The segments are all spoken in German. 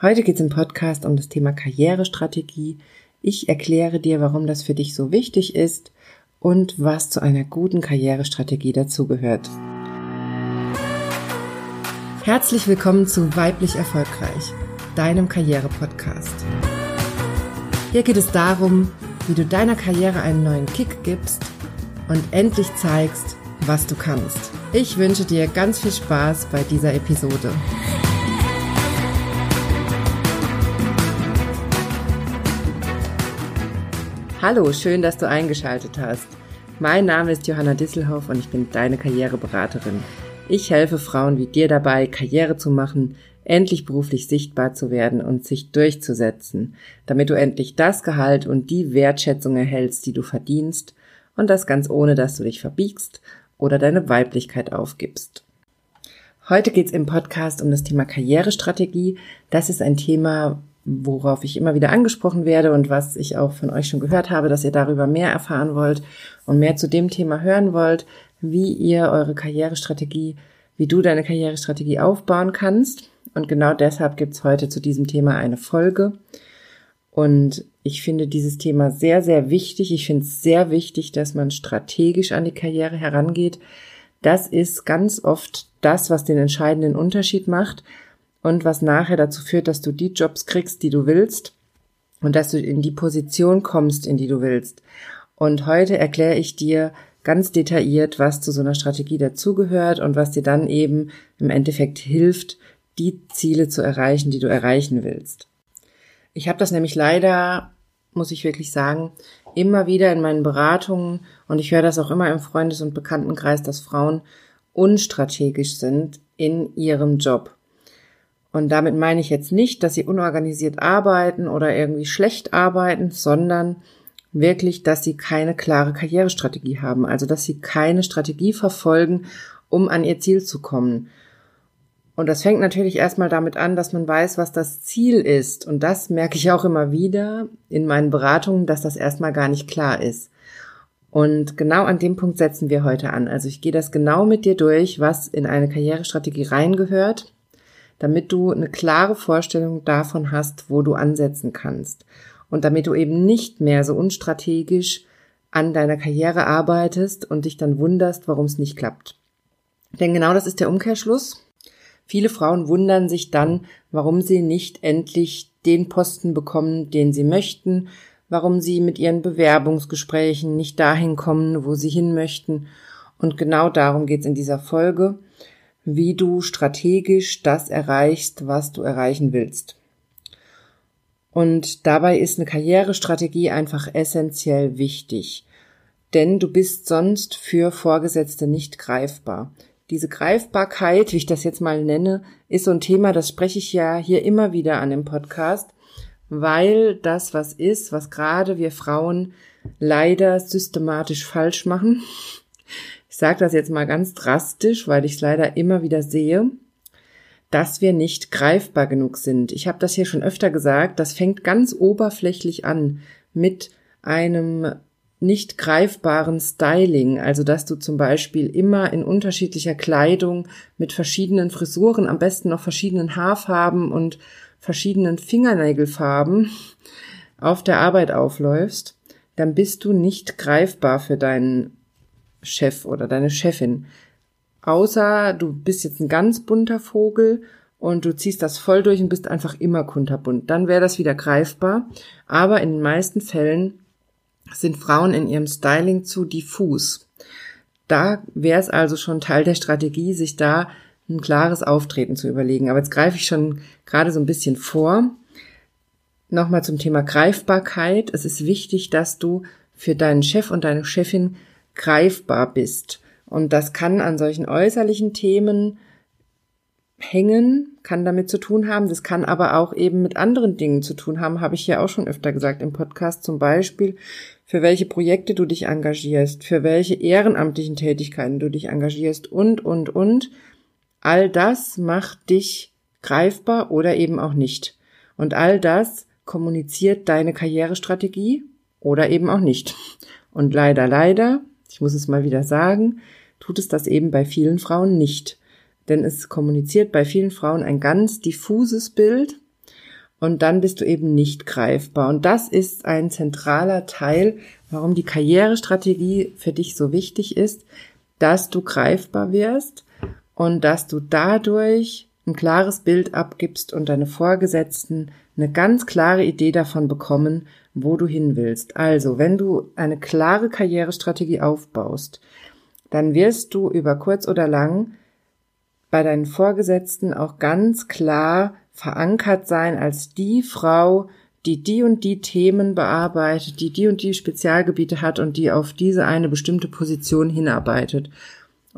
Heute geht es im Podcast um das Thema Karrierestrategie. Ich erkläre dir, warum das für dich so wichtig ist und was zu einer guten Karrierestrategie dazugehört. Herzlich willkommen zu Weiblich Erfolgreich, deinem Karriere-Podcast. Hier geht es darum, wie du deiner Karriere einen neuen Kick gibst und endlich zeigst, was du kannst. Ich wünsche dir ganz viel Spaß bei dieser Episode. Hallo, schön, dass du eingeschaltet hast. Mein Name ist Johanna Disselhoff und ich bin deine Karriereberaterin. Ich helfe Frauen wie dir dabei, Karriere zu machen, endlich beruflich sichtbar zu werden und sich durchzusetzen, damit du endlich das Gehalt und die Wertschätzung erhältst, die du verdienst, und das ganz ohne, dass du dich verbiegst oder deine Weiblichkeit aufgibst. Heute geht's im Podcast um das Thema Karrierestrategie. Das ist ein Thema, worauf ich immer wieder angesprochen werde und was ich auch von euch schon gehört habe, dass ihr darüber mehr erfahren wollt und mehr zu dem Thema hören wollt, wie ihr eure Karrierestrategie, wie du deine Karrierestrategie aufbauen kannst. Und genau deshalb gibt's heute zu diesem Thema eine Folge. Und ich finde dieses Thema sehr, sehr wichtig. Ich finde es sehr wichtig, dass man strategisch an die Karriere herangeht. Das ist ganz oft das, was den entscheidenden Unterschied macht und was nachher dazu führt, dass du die Jobs kriegst, die du willst und dass du in die Position kommst, in die du willst. Und heute erkläre ich dir ganz detailliert, was zu so einer Strategie dazugehört und was dir dann eben im Endeffekt hilft, die Ziele zu erreichen, die du erreichen willst. Ich habe das nämlich leider, muss ich wirklich sagen, immer wieder in meinen Beratungen und ich höre das auch immer im Freundes- und Bekanntenkreis, dass Frauen unstrategisch sind in ihrem Job. Und damit meine ich jetzt nicht, dass sie unorganisiert arbeiten oder irgendwie schlecht arbeiten, sondern wirklich, dass sie keine klare Karrierestrategie haben. Also, dass sie keine Strategie verfolgen, um an ihr Ziel zu kommen. Und das fängt natürlich erstmal damit an, dass man weiß, was das Ziel ist. Und das merke ich auch immer wieder in meinen Beratungen, dass das erstmal gar nicht klar ist. Und genau an dem Punkt setzen wir heute an. Also ich gehe das genau mit dir durch, was in eine Karrierestrategie reingehört damit du eine klare Vorstellung davon hast, wo du ansetzen kannst. Und damit du eben nicht mehr so unstrategisch an deiner Karriere arbeitest und dich dann wunderst, warum es nicht klappt. Denn genau das ist der Umkehrschluss. Viele Frauen wundern sich dann, warum sie nicht endlich den Posten bekommen, den sie möchten, warum sie mit ihren Bewerbungsgesprächen nicht dahin kommen, wo sie hin möchten. Und genau darum geht es in dieser Folge wie du strategisch das erreichst, was du erreichen willst. Und dabei ist eine Karrierestrategie einfach essentiell wichtig. Denn du bist sonst für Vorgesetzte nicht greifbar. Diese Greifbarkeit, wie ich das jetzt mal nenne, ist so ein Thema, das spreche ich ja hier immer wieder an dem Podcast, weil das was ist, was gerade wir Frauen leider systematisch falsch machen sage das jetzt mal ganz drastisch, weil ich es leider immer wieder sehe, dass wir nicht greifbar genug sind. Ich habe das hier schon öfter gesagt, das fängt ganz oberflächlich an mit einem nicht greifbaren Styling, also dass du zum Beispiel immer in unterschiedlicher Kleidung mit verschiedenen Frisuren, am besten noch verschiedenen Haarfarben und verschiedenen Fingernägelfarben auf der Arbeit aufläufst, dann bist du nicht greifbar für deinen Chef oder deine Chefin. Außer du bist jetzt ein ganz bunter Vogel und du ziehst das voll durch und bist einfach immer kunterbunt. Dann wäre das wieder greifbar. Aber in den meisten Fällen sind Frauen in ihrem Styling zu diffus. Da wäre es also schon Teil der Strategie, sich da ein klares Auftreten zu überlegen. Aber jetzt greife ich schon gerade so ein bisschen vor. Nochmal zum Thema Greifbarkeit. Es ist wichtig, dass du für deinen Chef und deine Chefin greifbar bist. Und das kann an solchen äußerlichen Themen hängen, kann damit zu tun haben. Das kann aber auch eben mit anderen Dingen zu tun haben, habe ich ja auch schon öfter gesagt im Podcast. Zum Beispiel, für welche Projekte du dich engagierst, für welche ehrenamtlichen Tätigkeiten du dich engagierst und, und, und. All das macht dich greifbar oder eben auch nicht. Und all das kommuniziert deine Karrierestrategie oder eben auch nicht. Und leider, leider ich muss es mal wieder sagen, tut es das eben bei vielen Frauen nicht. Denn es kommuniziert bei vielen Frauen ein ganz diffuses Bild und dann bist du eben nicht greifbar. Und das ist ein zentraler Teil, warum die Karrierestrategie für dich so wichtig ist, dass du greifbar wirst und dass du dadurch ein klares Bild abgibst und deine Vorgesetzten eine ganz klare Idee davon bekommen, wo du hin willst. Also, wenn du eine klare Karrierestrategie aufbaust, dann wirst du über kurz oder lang bei deinen Vorgesetzten auch ganz klar verankert sein als die Frau, die die und die Themen bearbeitet, die die und die Spezialgebiete hat und die auf diese eine bestimmte Position hinarbeitet.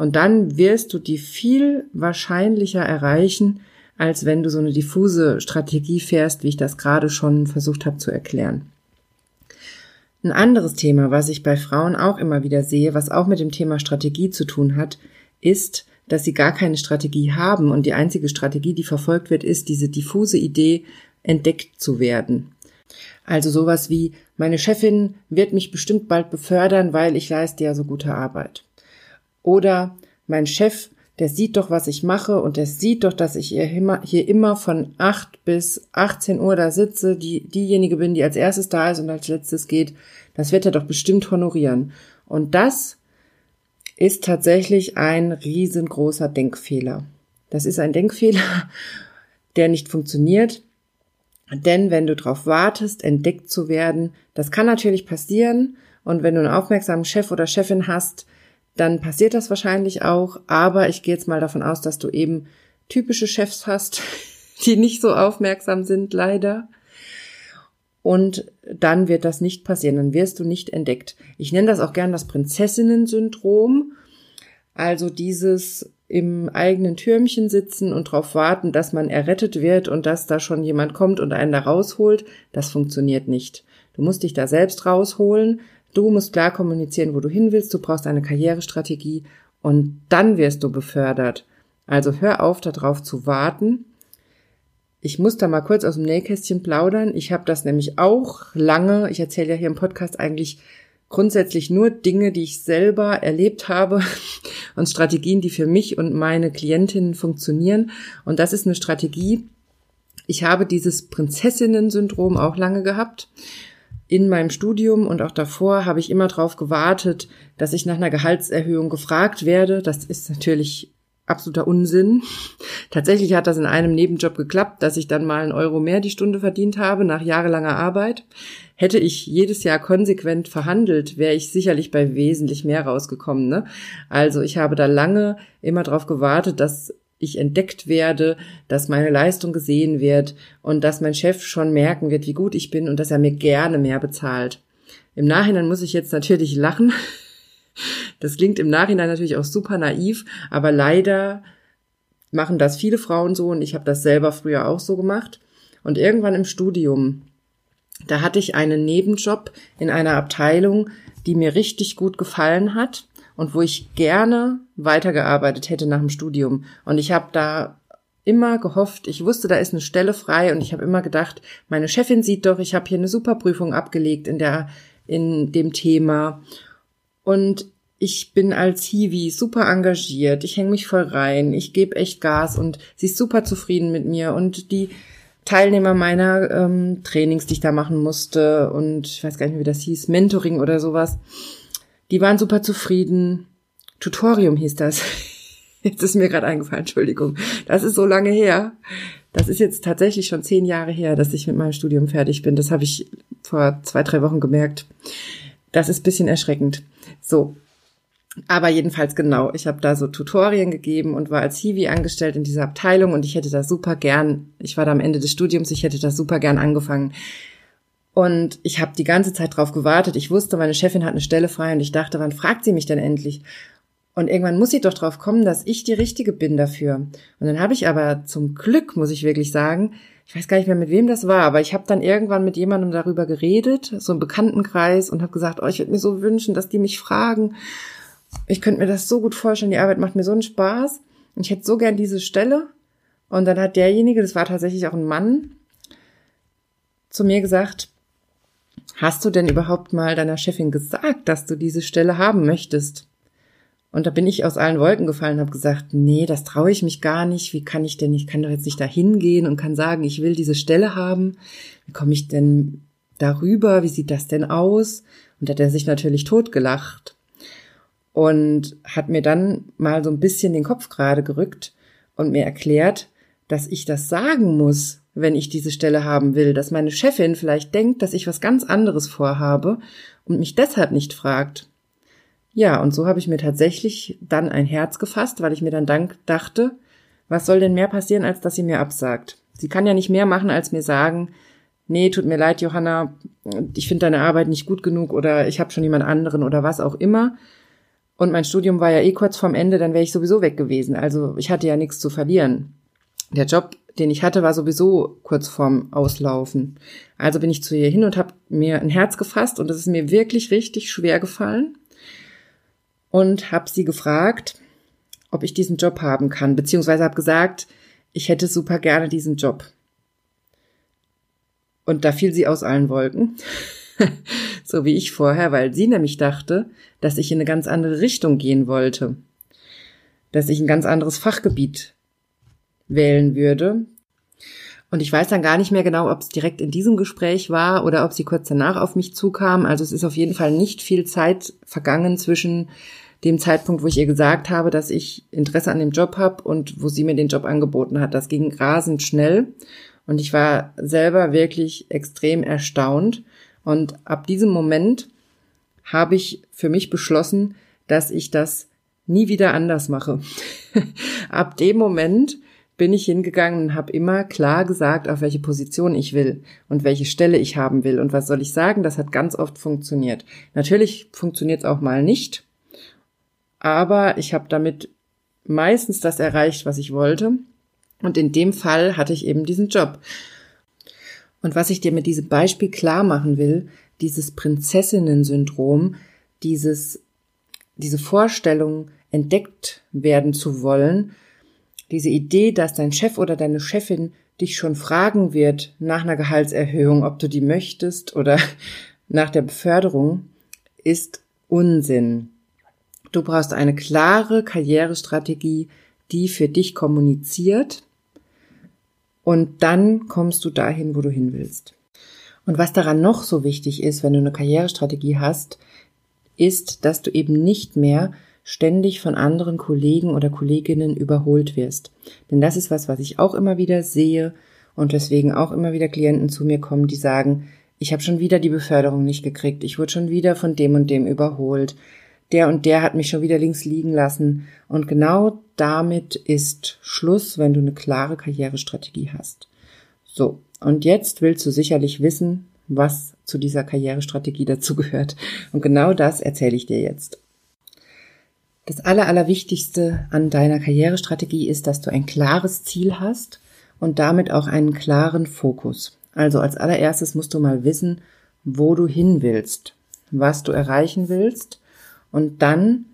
Und dann wirst du die viel wahrscheinlicher erreichen, als wenn du so eine diffuse Strategie fährst, wie ich das gerade schon versucht habe zu erklären. Ein anderes Thema, was ich bei Frauen auch immer wieder sehe, was auch mit dem Thema Strategie zu tun hat, ist, dass sie gar keine Strategie haben und die einzige Strategie, die verfolgt wird, ist diese diffuse Idee, entdeckt zu werden. Also sowas wie, meine Chefin wird mich bestimmt bald befördern, weil ich leiste ja so gute Arbeit. Oder mein Chef, der sieht doch, was ich mache und der sieht doch, dass ich hier immer, hier immer von 8 bis 18 Uhr da sitze, die, diejenige bin, die als erstes da ist und als letztes geht. Das wird er doch bestimmt honorieren. Und das ist tatsächlich ein riesengroßer Denkfehler. Das ist ein Denkfehler, der nicht funktioniert. Denn wenn du darauf wartest, entdeckt zu werden, das kann natürlich passieren. Und wenn du einen aufmerksamen Chef oder Chefin hast, dann passiert das wahrscheinlich auch. Aber ich gehe jetzt mal davon aus, dass du eben typische Chefs hast, die nicht so aufmerksam sind, leider. Und dann wird das nicht passieren, dann wirst du nicht entdeckt. Ich nenne das auch gern das Prinzessinnen-Syndrom. Also dieses im eigenen Türmchen sitzen und darauf warten, dass man errettet wird und dass da schon jemand kommt und einen da rausholt, das funktioniert nicht. Du musst dich da selbst rausholen, du musst klar kommunizieren, wo du hin willst, du brauchst eine Karrierestrategie und dann wirst du befördert. Also hör auf, darauf zu warten, ich muss da mal kurz aus dem Nähkästchen plaudern. Ich habe das nämlich auch lange, ich erzähle ja hier im Podcast eigentlich grundsätzlich nur Dinge, die ich selber erlebt habe und Strategien, die für mich und meine Klientinnen funktionieren. Und das ist eine Strategie. Ich habe dieses Prinzessinnen-Syndrom auch lange gehabt. In meinem Studium und auch davor habe ich immer darauf gewartet, dass ich nach einer Gehaltserhöhung gefragt werde. Das ist natürlich absoluter Unsinn. Tatsächlich hat das in einem Nebenjob geklappt, dass ich dann mal einen Euro mehr die Stunde verdient habe nach jahrelanger Arbeit. Hätte ich jedes Jahr konsequent verhandelt, wäre ich sicherlich bei wesentlich mehr rausgekommen. Ne? Also ich habe da lange immer darauf gewartet, dass ich entdeckt werde, dass meine Leistung gesehen wird und dass mein Chef schon merken wird, wie gut ich bin und dass er mir gerne mehr bezahlt. Im Nachhinein muss ich jetzt natürlich lachen, das klingt im Nachhinein natürlich auch super naiv, aber leider machen das viele Frauen so und ich habe das selber früher auch so gemacht. Und irgendwann im Studium, da hatte ich einen Nebenjob in einer Abteilung, die mir richtig gut gefallen hat und wo ich gerne weitergearbeitet hätte nach dem Studium. Und ich habe da immer gehofft, ich wusste, da ist eine Stelle frei und ich habe immer gedacht, meine Chefin sieht doch, ich habe hier eine super Prüfung abgelegt in der in dem Thema und ich bin als Hiwi super engagiert, ich hänge mich voll rein, ich gebe echt Gas und sie ist super zufrieden mit mir und die Teilnehmer meiner ähm, Trainings, die ich da machen musste und ich weiß gar nicht mehr, wie das hieß, Mentoring oder sowas, die waren super zufrieden. Tutorium hieß das. Jetzt ist mir gerade eingefallen, Entschuldigung. Das ist so lange her. Das ist jetzt tatsächlich schon zehn Jahre her, dass ich mit meinem Studium fertig bin. Das habe ich vor zwei, drei Wochen gemerkt. Das ist bisschen erschreckend. So. Aber jedenfalls genau, ich habe da so Tutorien gegeben und war als Hiwi angestellt in dieser Abteilung und ich hätte da super gern, ich war da am Ende des Studiums, ich hätte da super gern angefangen. Und ich habe die ganze Zeit drauf gewartet. Ich wusste, meine Chefin hat eine Stelle frei und ich dachte, wann fragt sie mich denn endlich? Und irgendwann muss sie doch drauf kommen, dass ich die Richtige bin dafür. Und dann habe ich aber zum Glück, muss ich wirklich sagen, ich weiß gar nicht mehr, mit wem das war, aber ich habe dann irgendwann mit jemandem darüber geredet, so im Bekanntenkreis, und habe gesagt, oh, ich würde mir so wünschen, dass die mich fragen. Ich könnte mir das so gut vorstellen, die Arbeit macht mir so einen Spaß. Und ich hätte so gern diese Stelle. Und dann hat derjenige, das war tatsächlich auch ein Mann, zu mir gesagt, hast du denn überhaupt mal deiner Chefin gesagt, dass du diese Stelle haben möchtest? Und da bin ich aus allen Wolken gefallen und habe gesagt, nee, das traue ich mich gar nicht. Wie kann ich denn, ich kann doch jetzt nicht da hingehen und kann sagen, ich will diese Stelle haben. Wie komme ich denn darüber? Wie sieht das denn aus? Und da hat er sich natürlich totgelacht und hat mir dann mal so ein bisschen den Kopf gerade gerückt und mir erklärt, dass ich das sagen muss, wenn ich diese Stelle haben will, dass meine Chefin vielleicht denkt, dass ich was ganz anderes vorhabe und mich deshalb nicht fragt. Ja, und so habe ich mir tatsächlich dann ein Herz gefasst, weil ich mir dann dank dachte, was soll denn mehr passieren, als dass sie mir absagt? Sie kann ja nicht mehr machen, als mir sagen, nee, tut mir leid, Johanna, ich finde deine Arbeit nicht gut genug oder ich habe schon jemand anderen oder was auch immer. Und mein Studium war ja eh kurz vorm Ende, dann wäre ich sowieso weg gewesen. Also ich hatte ja nichts zu verlieren. Der Job, den ich hatte, war sowieso kurz vorm Auslaufen. Also bin ich zu ihr hin und habe mir ein Herz gefasst und es ist mir wirklich richtig schwer gefallen und habe sie gefragt, ob ich diesen Job haben kann, beziehungsweise habe gesagt, ich hätte super gerne diesen Job. Und da fiel sie aus allen Wolken, so wie ich vorher, weil sie nämlich dachte, dass ich in eine ganz andere Richtung gehen wollte, dass ich ein ganz anderes Fachgebiet wählen würde. Und ich weiß dann gar nicht mehr genau, ob es direkt in diesem Gespräch war oder ob sie kurz danach auf mich zukam. Also es ist auf jeden Fall nicht viel Zeit vergangen zwischen dem Zeitpunkt, wo ich ihr gesagt habe, dass ich Interesse an dem Job habe und wo sie mir den Job angeboten hat. Das ging rasend schnell und ich war selber wirklich extrem erstaunt. Und ab diesem Moment habe ich für mich beschlossen, dass ich das nie wieder anders mache. ab dem Moment bin ich hingegangen und habe immer klar gesagt, auf welche Position ich will und welche Stelle ich haben will. Und was soll ich sagen? Das hat ganz oft funktioniert. Natürlich funktioniert es auch mal nicht aber ich habe damit meistens das erreicht, was ich wollte. Und in dem Fall hatte ich eben diesen Job. Und was ich dir mit diesem Beispiel klar machen will, dieses Prinzessinnen-Syndrom, dieses, diese Vorstellung, entdeckt werden zu wollen, diese Idee, dass dein Chef oder deine Chefin dich schon fragen wird nach einer Gehaltserhöhung, ob du die möchtest oder nach der Beförderung, ist Unsinn. Du brauchst eine klare Karrierestrategie, die für dich kommuniziert und dann kommst du dahin, wo du hin willst. Und was daran noch so wichtig ist, wenn du eine Karrierestrategie hast, ist, dass du eben nicht mehr ständig von anderen Kollegen oder Kolleginnen überholt wirst. Denn das ist was, was ich auch immer wieder sehe und deswegen auch immer wieder Klienten zu mir kommen, die sagen, ich habe schon wieder die Beförderung nicht gekriegt, ich wurde schon wieder von dem und dem überholt, der und der hat mich schon wieder links liegen lassen. Und genau damit ist Schluss, wenn du eine klare Karrierestrategie hast. So, und jetzt willst du sicherlich wissen, was zu dieser Karrierestrategie dazu gehört. Und genau das erzähle ich dir jetzt. Das Aller, Allerwichtigste an deiner Karrierestrategie ist, dass du ein klares Ziel hast und damit auch einen klaren Fokus. Also als allererstes musst du mal wissen, wo du hin willst, was du erreichen willst und dann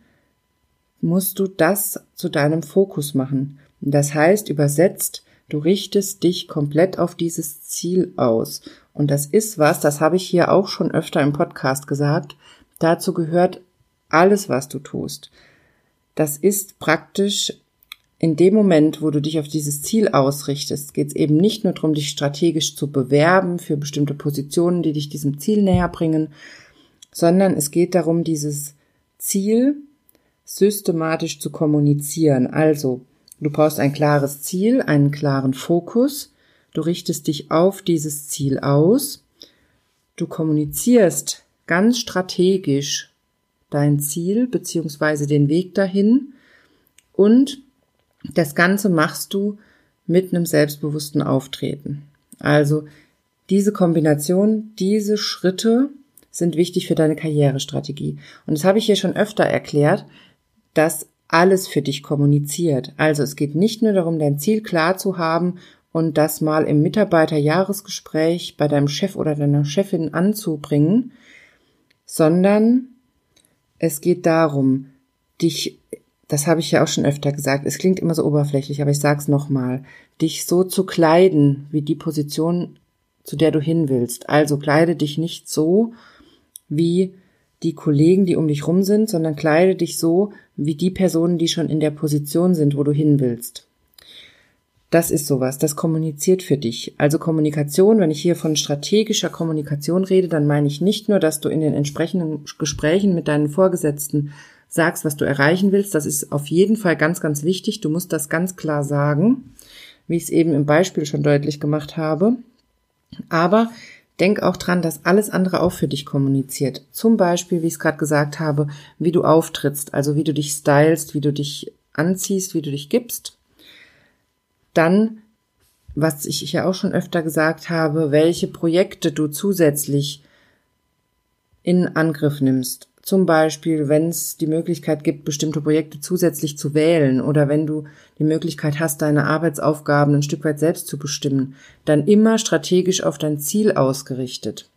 musst du das zu deinem Fokus machen. Das heißt, übersetzt, du richtest dich komplett auf dieses Ziel aus. Und das ist was, das habe ich hier auch schon öfter im Podcast gesagt. Dazu gehört alles, was du tust. Das ist praktisch in dem Moment, wo du dich auf dieses Ziel ausrichtest, geht es eben nicht nur darum, dich strategisch zu bewerben für bestimmte Positionen, die dich diesem Ziel näher bringen, sondern es geht darum, dieses Ziel systematisch zu kommunizieren. Also, du brauchst ein klares Ziel, einen klaren Fokus, du richtest dich auf dieses Ziel aus, du kommunizierst ganz strategisch dein Ziel beziehungsweise den Weg dahin und das Ganze machst du mit einem selbstbewussten Auftreten. Also diese Kombination, diese Schritte sind wichtig für deine Karrierestrategie. Und das habe ich hier schon öfter erklärt, dass alles für dich kommuniziert. Also es geht nicht nur darum, dein Ziel klar zu haben und das mal im Mitarbeiterjahresgespräch bei deinem Chef oder deiner Chefin anzubringen, sondern es geht darum, dich, das habe ich ja auch schon öfter gesagt, es klingt immer so oberflächlich, aber ich sag's nochmal, dich so zu kleiden, wie die Position, zu der du hin willst. Also kleide dich nicht so, wie die Kollegen, die um dich rum sind, sondern kleide dich so wie die Personen, die schon in der Position sind, wo du hin willst. Das ist sowas, das kommuniziert für dich. Also Kommunikation, wenn ich hier von strategischer Kommunikation rede, dann meine ich nicht nur, dass du in den entsprechenden Gesprächen mit deinen Vorgesetzten sagst, was du erreichen willst. Das ist auf jeden Fall ganz, ganz wichtig. Du musst das ganz klar sagen, wie ich es eben im Beispiel schon deutlich gemacht habe. Aber denk auch dran, dass alles andere auch für dich kommuniziert. Zum Beispiel, wie ich es gerade gesagt habe, wie du auftrittst, also wie du dich stylst, wie du dich anziehst, wie du dich gibst. Dann, was ich ja auch schon öfter gesagt habe, welche Projekte du zusätzlich in Angriff nimmst. Zum Beispiel, wenn es die Möglichkeit gibt, bestimmte Projekte zusätzlich zu wählen oder wenn du die Möglichkeit hast, deine Arbeitsaufgaben ein Stück weit selbst zu bestimmen, dann immer strategisch auf dein Ziel ausgerichtet.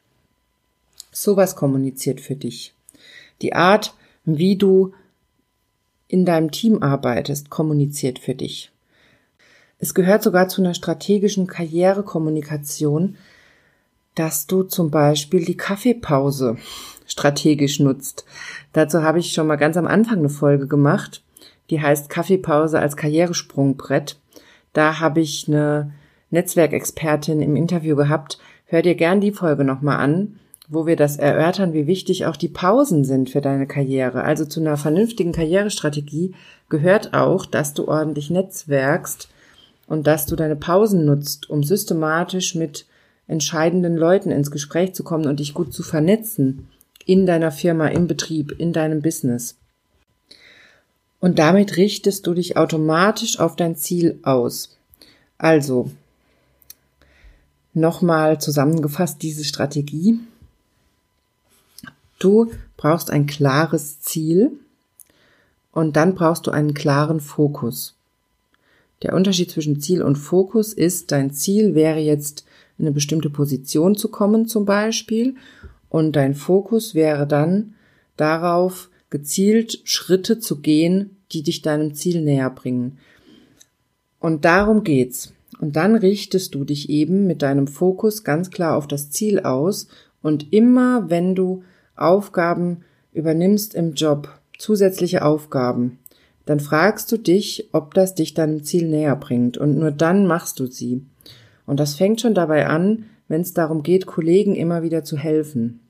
Sowas kommuniziert für dich. Die Art, wie du in deinem Team arbeitest, kommuniziert für dich. Es gehört sogar zu einer strategischen Karrierekommunikation, dass du zum Beispiel die Kaffeepause strategisch nutzt. Dazu habe ich schon mal ganz am Anfang eine Folge gemacht, die heißt Kaffeepause als Karrieresprungbrett. Da habe ich eine Netzwerkexpertin im Interview gehabt. Hör dir gern die Folge nochmal an, wo wir das erörtern, wie wichtig auch die Pausen sind für deine Karriere. Also zu einer vernünftigen Karrierestrategie gehört auch, dass du ordentlich netzwerkst und dass du deine Pausen nutzt, um systematisch mit entscheidenden Leuten ins Gespräch zu kommen und dich gut zu vernetzen in deiner Firma, im Betrieb, in deinem Business. Und damit richtest du dich automatisch auf dein Ziel aus. Also, nochmal zusammengefasst diese Strategie. Du brauchst ein klares Ziel und dann brauchst du einen klaren Fokus. Der Unterschied zwischen Ziel und Fokus ist, dein Ziel wäre jetzt in eine bestimmte Position zu kommen zum Beispiel und dein Fokus wäre dann darauf, gezielt Schritte zu gehen, die dich deinem Ziel näher bringen. Und darum geht's. Und dann richtest du dich eben mit deinem Fokus ganz klar auf das Ziel aus und immer wenn du Aufgaben übernimmst im Job, zusätzliche Aufgaben, dann fragst du dich, ob das dich deinem Ziel näher bringt und nur dann machst du sie. Und das fängt schon dabei an, wenn es darum geht, Kollegen immer wieder zu helfen.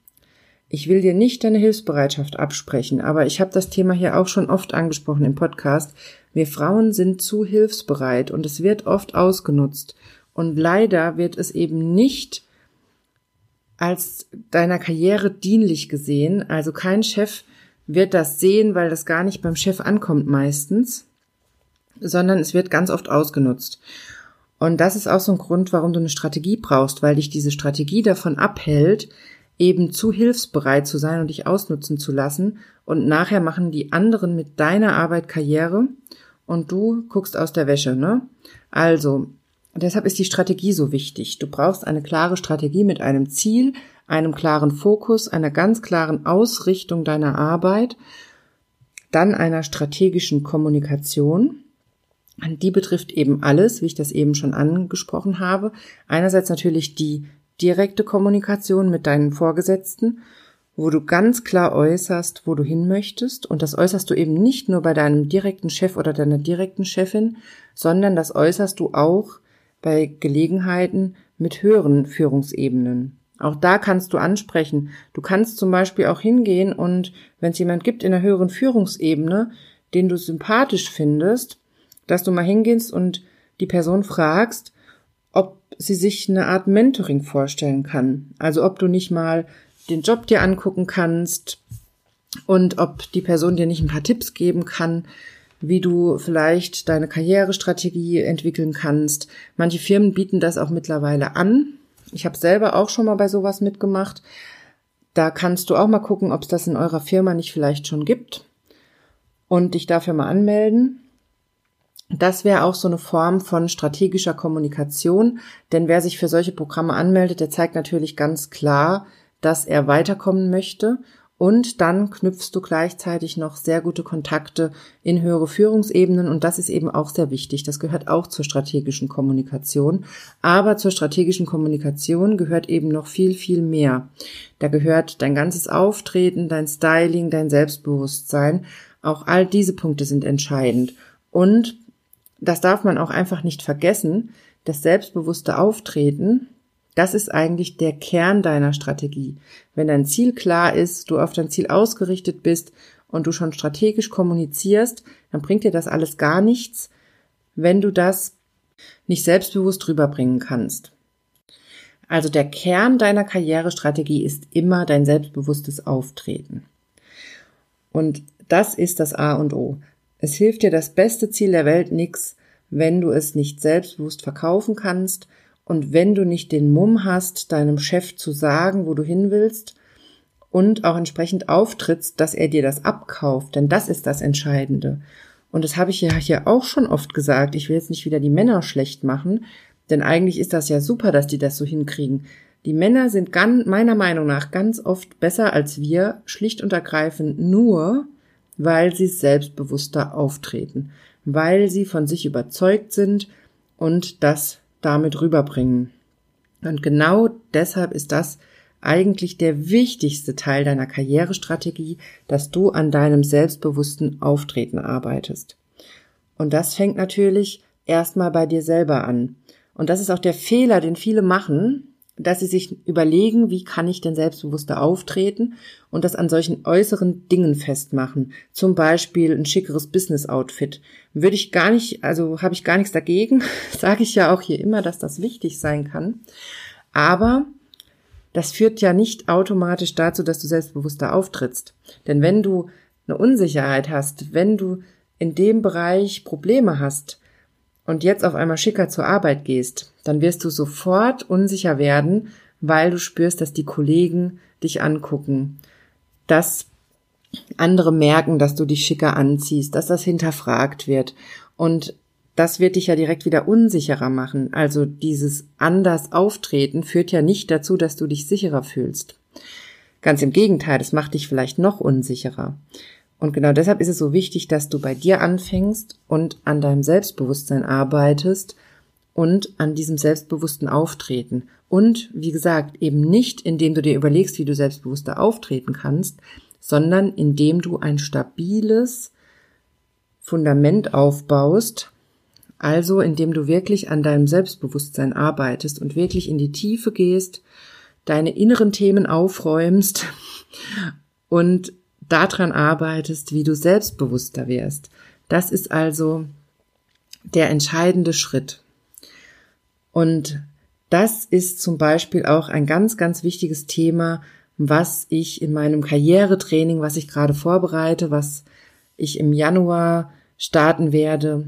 Ich will dir nicht deine Hilfsbereitschaft absprechen, aber ich habe das Thema hier auch schon oft angesprochen im Podcast. Wir Frauen sind zu hilfsbereit und es wird oft ausgenutzt. Und leider wird es eben nicht als deiner Karriere dienlich gesehen. Also kein Chef wird das sehen, weil das gar nicht beim Chef ankommt meistens, sondern es wird ganz oft ausgenutzt. Und das ist auch so ein Grund, warum du eine Strategie brauchst, weil dich diese Strategie davon abhält, eben zu hilfsbereit zu sein und dich ausnutzen zu lassen. Und nachher machen die anderen mit deiner Arbeit Karriere und du guckst aus der Wäsche, ne? Also, deshalb ist die Strategie so wichtig. Du brauchst eine klare Strategie mit einem Ziel, einem klaren Fokus, einer ganz klaren Ausrichtung deiner Arbeit, dann einer strategischen Kommunikation. Die betrifft eben alles, wie ich das eben schon angesprochen habe. Einerseits natürlich die direkte Kommunikation mit deinen Vorgesetzten, wo du ganz klar äußerst, wo du hin möchtest. Und das äußerst du eben nicht nur bei deinem direkten Chef oder deiner direkten Chefin, sondern das äußerst du auch bei Gelegenheiten mit höheren Führungsebenen. Auch da kannst du ansprechen. Du kannst zum Beispiel auch hingehen und wenn es jemand gibt in der höheren Führungsebene, den du sympathisch findest, dass du mal hingehst und die Person fragst, ob sie sich eine Art Mentoring vorstellen kann. Also ob du nicht mal den Job dir angucken kannst und ob die Person dir nicht ein paar Tipps geben kann, wie du vielleicht deine Karrierestrategie entwickeln kannst. Manche Firmen bieten das auch mittlerweile an. Ich habe selber auch schon mal bei sowas mitgemacht. Da kannst du auch mal gucken, ob es das in eurer Firma nicht vielleicht schon gibt und dich dafür mal anmelden. Das wäre auch so eine Form von strategischer Kommunikation, denn wer sich für solche Programme anmeldet, der zeigt natürlich ganz klar, dass er weiterkommen möchte Und dann knüpfst du gleichzeitig noch sehr gute Kontakte in höhere Führungsebenen. Und das ist eben auch sehr wichtig. Das gehört auch zur strategischen Kommunikation. Aber zur strategischen Kommunikation gehört eben noch viel, viel mehr. Da gehört dein ganzes Auftreten, dein Styling, dein Selbstbewusstsein. Auch all diese Punkte sind entscheidend. Und das darf man auch einfach nicht vergessen. Das selbstbewusste Auftreten das ist eigentlich der Kern deiner Strategie. Wenn dein Ziel klar ist, du auf dein Ziel ausgerichtet bist und du schon strategisch kommunizierst, dann bringt dir das alles gar nichts, wenn du das nicht selbstbewusst rüberbringen kannst. Also der Kern deiner Karrierestrategie ist immer dein selbstbewusstes Auftreten. Und das ist das A und O. Es hilft dir das beste Ziel der Welt nix, wenn du es nicht selbstbewusst verkaufen kannst und wenn du nicht den Mumm hast, deinem Chef zu sagen, wo du hin willst und auch entsprechend auftrittst, dass er dir das abkauft, denn das ist das Entscheidende. Und das habe ich ja hier auch schon oft gesagt. Ich will jetzt nicht wieder die Männer schlecht machen, denn eigentlich ist das ja super, dass die das so hinkriegen. Die Männer sind ganz, meiner Meinung nach ganz oft besser als wir, schlicht und ergreifend nur, weil sie selbstbewusster auftreten, weil sie von sich überzeugt sind und das damit rüberbringen. Und genau deshalb ist das eigentlich der wichtigste Teil deiner Karrierestrategie, dass du an deinem selbstbewussten Auftreten arbeitest. Und das fängt natürlich erstmal bei dir selber an. Und das ist auch der Fehler, den viele machen, dass sie sich überlegen, wie kann ich denn selbstbewusster auftreten und das an solchen äußeren Dingen festmachen. Zum Beispiel ein schickeres Business-Outfit. Würde ich gar nicht, also habe ich gar nichts dagegen, sage ich ja auch hier immer, dass das wichtig sein kann. Aber das führt ja nicht automatisch dazu, dass du selbstbewusster auftrittst. Denn wenn du eine Unsicherheit hast, wenn du in dem Bereich Probleme hast, und jetzt auf einmal schicker zur Arbeit gehst, dann wirst du sofort unsicher werden, weil du spürst, dass die Kollegen dich angucken, dass andere merken, dass du dich schicker anziehst, dass das hinterfragt wird. Und das wird dich ja direkt wieder unsicherer machen. Also dieses anders auftreten führt ja nicht dazu, dass du dich sicherer fühlst. Ganz im Gegenteil, es macht dich vielleicht noch unsicherer. Und genau deshalb ist es so wichtig, dass du bei dir anfängst und an deinem Selbstbewusstsein arbeitest und an diesem selbstbewussten Auftreten. Und wie gesagt, eben nicht, indem du dir überlegst, wie du selbstbewusster auftreten kannst, sondern indem du ein stabiles Fundament aufbaust, also indem du wirklich an deinem Selbstbewusstsein arbeitest und wirklich in die Tiefe gehst, deine inneren Themen aufräumst und daran arbeitest, wie du selbstbewusster wirst. Das ist also der entscheidende Schritt. Und das ist zum Beispiel auch ein ganz, ganz wichtiges Thema, was ich in meinem Karrieretraining, was ich gerade vorbereite, was ich im Januar starten werde,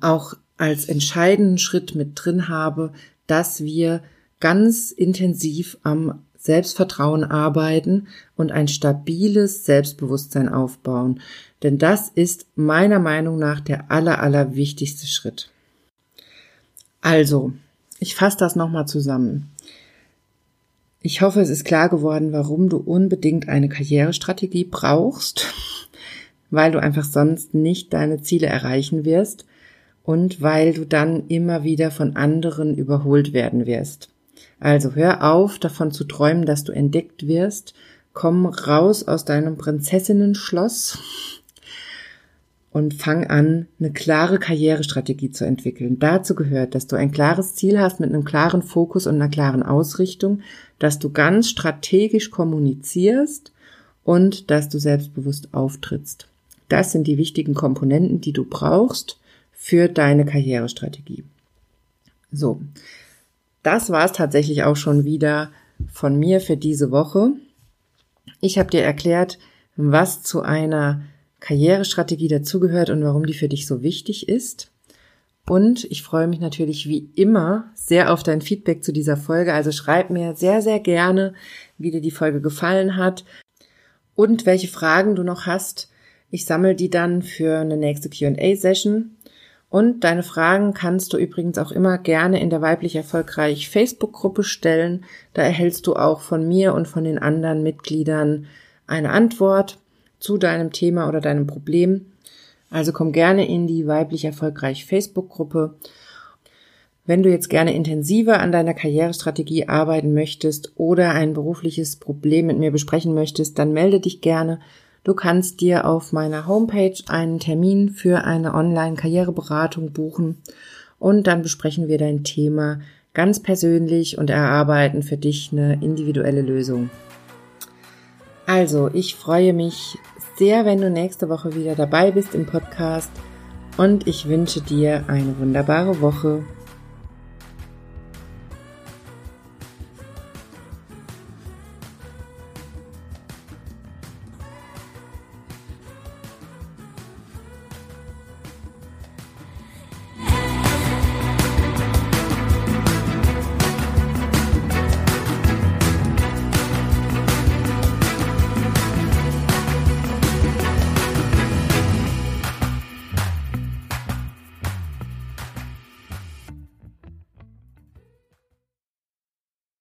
auch als entscheidenden Schritt mit drin habe, dass wir ganz intensiv am Selbstvertrauen arbeiten und ein stabiles Selbstbewusstsein aufbauen. Denn das ist meiner Meinung nach der aller, aller wichtigste Schritt. Also, ich fasse das nochmal zusammen. Ich hoffe, es ist klar geworden, warum du unbedingt eine Karrierestrategie brauchst, weil du einfach sonst nicht deine Ziele erreichen wirst und weil du dann immer wieder von anderen überholt werden wirst. Also hör auf, davon zu träumen, dass du entdeckt wirst. Komm raus aus deinem Prinzessinnenschloss und fang an, eine klare Karrierestrategie zu entwickeln. Dazu gehört, dass du ein klares Ziel hast mit einem klaren Fokus und einer klaren Ausrichtung, dass du ganz strategisch kommunizierst und dass du selbstbewusst auftrittst. Das sind die wichtigen Komponenten, die du brauchst für deine Karrierestrategie. So, das war es tatsächlich auch schon wieder von mir für diese Woche. Ich habe dir erklärt, was zu einer Karrierestrategie dazugehört und warum die für dich so wichtig ist. Und ich freue mich natürlich wie immer sehr auf dein Feedback zu dieser Folge. Also schreib mir sehr, sehr gerne, wie dir die Folge gefallen hat und welche Fragen du noch hast. Ich sammle die dann für eine nächste QA-Session. Und deine Fragen kannst du übrigens auch immer gerne in der weiblich erfolgreich Facebook-Gruppe stellen. Da erhältst du auch von mir und von den anderen Mitgliedern eine Antwort zu deinem Thema oder deinem Problem. Also komm gerne in die weiblich erfolgreich Facebook-Gruppe. Wenn du jetzt gerne intensiver an deiner Karrierestrategie arbeiten möchtest oder ein berufliches Problem mit mir besprechen möchtest, dann melde dich gerne. Du kannst dir auf meiner Homepage einen Termin für eine Online-Karriereberatung buchen und dann besprechen wir dein Thema ganz persönlich und erarbeiten für dich eine individuelle Lösung. Also, ich freue mich sehr, wenn du nächste Woche wieder dabei bist im Podcast und ich wünsche dir eine wunderbare Woche.